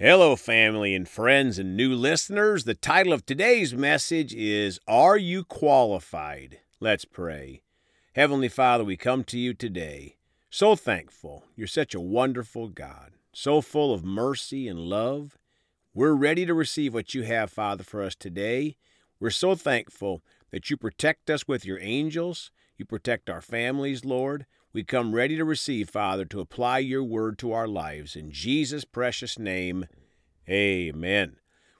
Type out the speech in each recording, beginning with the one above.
Hello, family and friends and new listeners. The title of today's message is Are You Qualified? Let's pray. Heavenly Father, we come to you today so thankful. You're such a wonderful God, so full of mercy and love. We're ready to receive what you have, Father, for us today. We're so thankful that you protect us with your angels. You protect our families, Lord. We come ready to receive, Father, to apply your word to our lives. In Jesus' precious name, amen.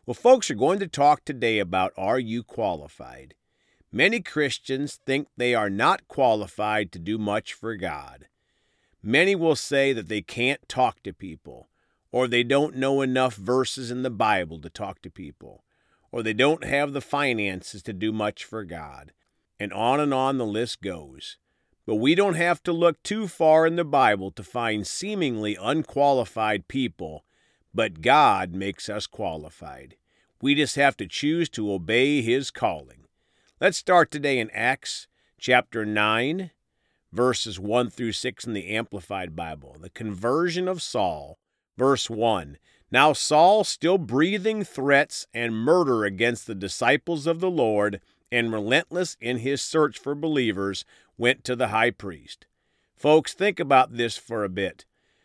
Well, folks are going to talk today about Are You Qualified? Many Christians think they are not qualified to do much for God. Many will say that they can't talk to people, or they don't know enough verses in the Bible to talk to people, or they don't have the finances to do much for God. And on and on the list goes. But we don't have to look too far in the Bible to find seemingly unqualified people, but God makes us qualified. We just have to choose to obey His calling. Let's start today in Acts chapter 9, verses 1 through 6 in the Amplified Bible. The conversion of Saul, verse 1. Now Saul, still breathing threats and murder against the disciples of the Lord, and relentless in his search for believers, went to the high priest. Folks, think about this for a bit.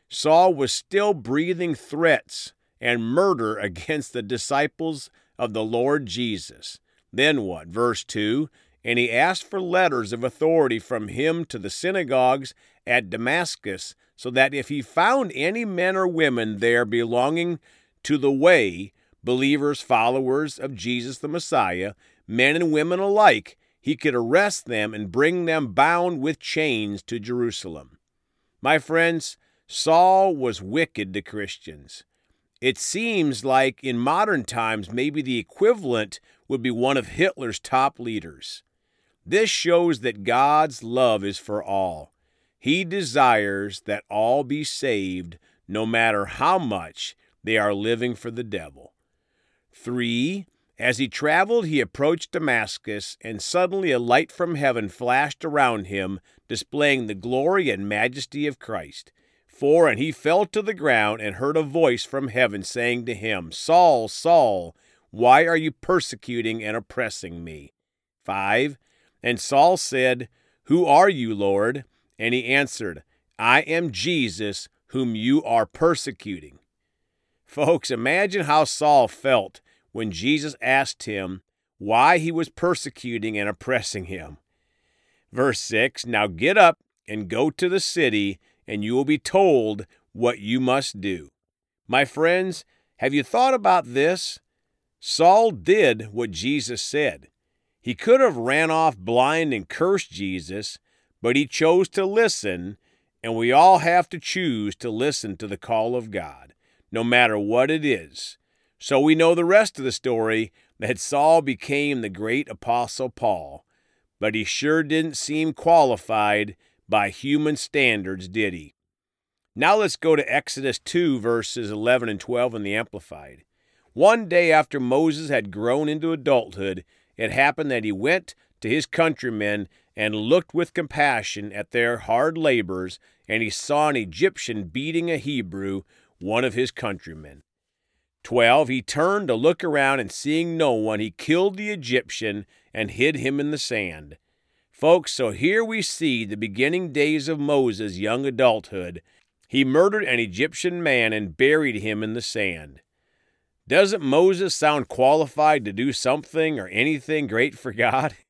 Saul was still breathing threats and murder against the disciples of the Lord Jesus. Then what? Verse 2 And he asked for letters of authority from him to the synagogues at Damascus, so that if he found any men or women there belonging to the way, believers, followers of Jesus the Messiah, men and women alike, he could arrest them and bring them bound with chains to Jerusalem. My friends, Saul was wicked to Christians. It seems like in modern times, maybe the equivalent would be one of Hitler's top leaders. This shows that God's love is for all. He desires that all be saved, no matter how much they are living for the devil. 3. As he traveled, he approached Damascus, and suddenly a light from heaven flashed around him, displaying the glory and majesty of Christ. For, and he fell to the ground and heard a voice from heaven saying to him, Saul, Saul, why are you persecuting and oppressing me? 5. And Saul said, Who are you, Lord? And he answered, I am Jesus, whom you are persecuting. Folks, imagine how Saul felt when Jesus asked him why he was persecuting and oppressing him. Verse 6 Now get up and go to the city, and you will be told what you must do. My friends, have you thought about this? Saul did what Jesus said. He could have ran off blind and cursed Jesus, but he chose to listen, and we all have to choose to listen to the call of God, no matter what it is. So we know the rest of the story that Saul became the great apostle Paul, but he sure didn't seem qualified by human standards, did he? Now let's go to Exodus 2, verses 11 and 12 in the Amplified. One day after Moses had grown into adulthood, it happened that he went to his countrymen and looked with compassion at their hard labors, and he saw an Egyptian beating a Hebrew, one of his countrymen. 12. He turned to look around, and seeing no one, he killed the Egyptian and hid him in the sand. Folks, so here we see the beginning days of Moses' young adulthood. He murdered an Egyptian man and buried him in the sand. Doesn't Moses sound qualified to do something or anything great for God?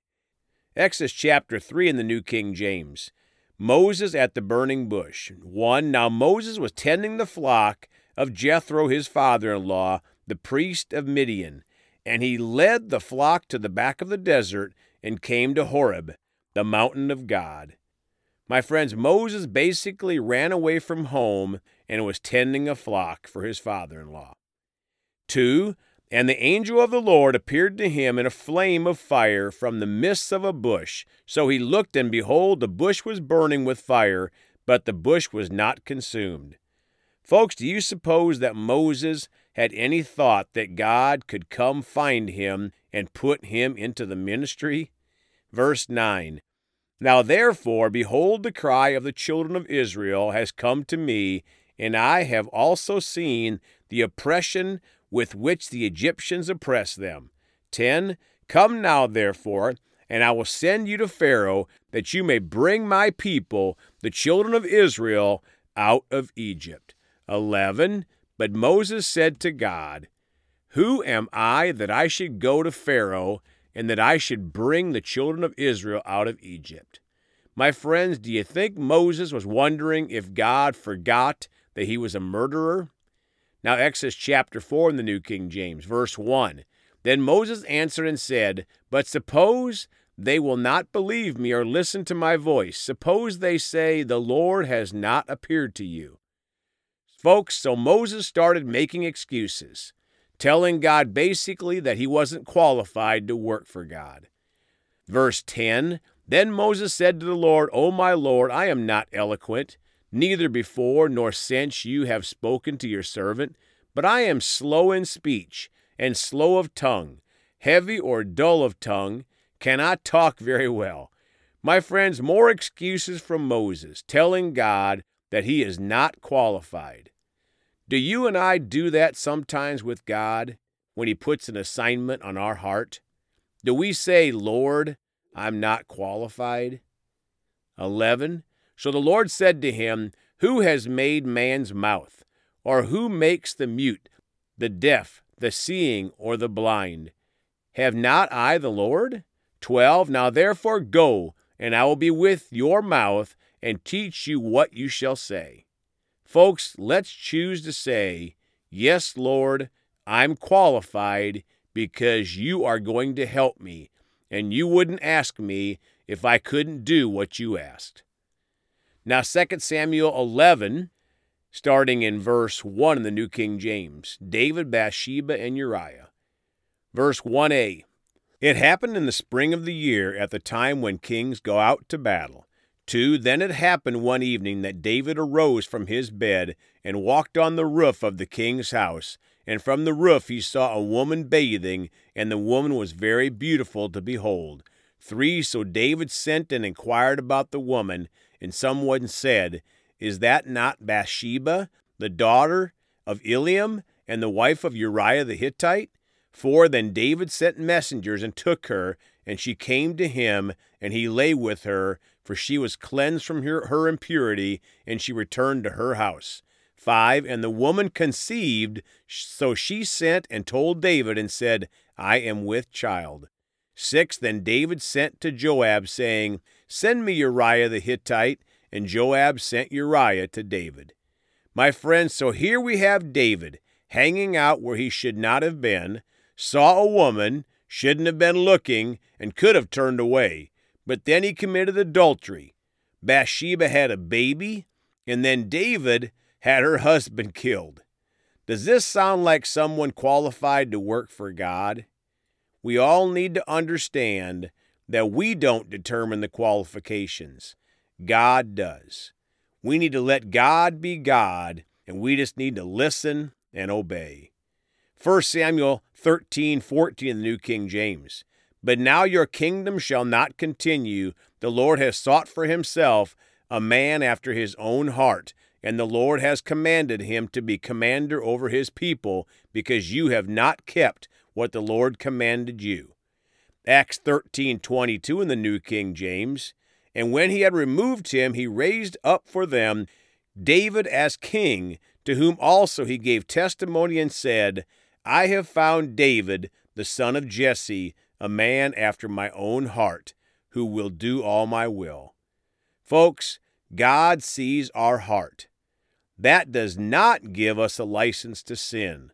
Exodus chapter 3 in the New King James. Moses at the burning bush. 1. Now Moses was tending the flock of Jethro, his father in law, the priest of Midian. And he led the flock to the back of the desert and came to Horeb, the mountain of God. My friends, Moses basically ran away from home and was tending a flock for his father in law. 2. And the angel of the Lord appeared to him in a flame of fire from the midst of a bush. So he looked, and behold, the bush was burning with fire, but the bush was not consumed. Folks, do you suppose that Moses had any thought that God could come find him and put him into the ministry? Verse 9 Now therefore, behold, the cry of the children of Israel has come to me, and I have also seen the oppression with which the Egyptians oppressed them. 10. Come now, therefore, and I will send you to Pharaoh, that you may bring my people, the children of Israel, out of Egypt. 11. But Moses said to God, Who am I that I should go to Pharaoh, and that I should bring the children of Israel out of Egypt? My friends, do you think Moses was wondering if God forgot that he was a murderer? Now, Exodus chapter 4 in the New King James, verse 1. Then Moses answered and said, But suppose they will not believe me or listen to my voice. Suppose they say, The Lord has not appeared to you. Folks, so Moses started making excuses, telling God basically that he wasn't qualified to work for God. Verse 10 Then Moses said to the Lord, O my Lord, I am not eloquent Neither before nor since you have spoken to your servant, but I am slow in speech and slow of tongue, heavy or dull of tongue, cannot talk very well. My friends, more excuses from Moses, telling God that he is not qualified. Do you and I do that sometimes with God when he puts an assignment on our heart? Do we say, Lord, I'm not qualified? 11. So the Lord said to him, Who has made man's mouth? Or who makes the mute, the deaf, the seeing, or the blind? Have not I the Lord? 12. Now therefore go, and I will be with your mouth, and teach you what you shall say. Folks, let's choose to say, Yes, Lord, I'm qualified because you are going to help me, and you wouldn't ask me if I couldn't do what you asked. Now, 2 Samuel 11, starting in verse 1 in the New King James David, Bathsheba, and Uriah. Verse 1a It happened in the spring of the year at the time when kings go out to battle. 2. Then it happened one evening that David arose from his bed and walked on the roof of the king's house. And from the roof he saw a woman bathing, and the woman was very beautiful to behold. 3. So David sent and inquired about the woman, and someone said, Is that not Bathsheba, the daughter of Eliam, and the wife of Uriah the Hittite? For then David sent messengers and took her, and she came to him, and he lay with her, for she was cleansed from her, her impurity, and she returned to her house. 5. And the woman conceived, so she sent and told David and said, I am with child. 6. Then David sent to Joab, saying, Send me Uriah the Hittite. And Joab sent Uriah to David. My friends, so here we have David hanging out where he should not have been, saw a woman, shouldn't have been looking, and could have turned away. But then he committed adultery. Bathsheba had a baby, and then David had her husband killed. Does this sound like someone qualified to work for God? We all need to understand that we don't determine the qualifications. God does. We need to let God be God, and we just need to listen and obey. 1 Samuel 13 14 in the New King James. But now your kingdom shall not continue. The Lord has sought for himself a man after his own heart, and the Lord has commanded him to be commander over his people, because you have not kept what the Lord commanded you. Acts 13:22 in the New King James. And when he had removed him, he raised up for them David as king, to whom also he gave testimony and said, I have found David, the son of Jesse, a man after my own heart, who will do all my will. Folks, God sees our heart. That does not give us a license to sin.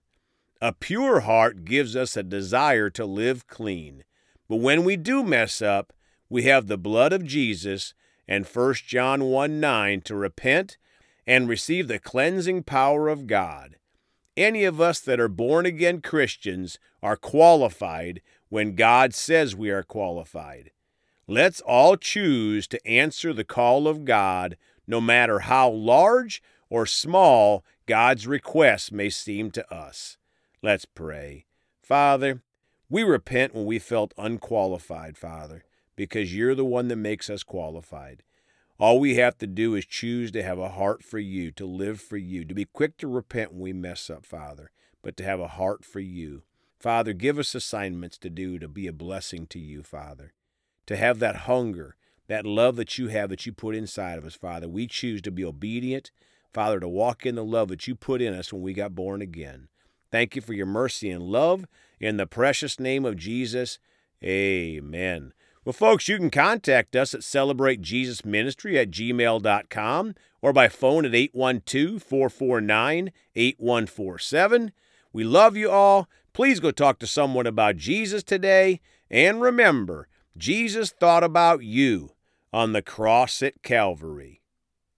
A pure heart gives us a desire to live clean. But when we do mess up, we have the blood of Jesus and 1 John 1 9 to repent and receive the cleansing power of God. Any of us that are born again Christians are qualified when God says we are qualified. Let's all choose to answer the call of God, no matter how large or small God's request may seem to us. Let's pray. Father, we repent when we felt unqualified, Father, because you're the one that makes us qualified. All we have to do is choose to have a heart for you, to live for you, to be quick to repent when we mess up, Father, but to have a heart for you. Father, give us assignments to do to be a blessing to you, Father, to have that hunger, that love that you have that you put inside of us, Father. We choose to be obedient, Father, to walk in the love that you put in us when we got born again. Thank you for your mercy and love. In the precious name of Jesus, amen. Well, folks, you can contact us at celebratejesusministry at gmail.com or by phone at 812 449 8147. We love you all. Please go talk to someone about Jesus today. And remember, Jesus thought about you on the cross at Calvary.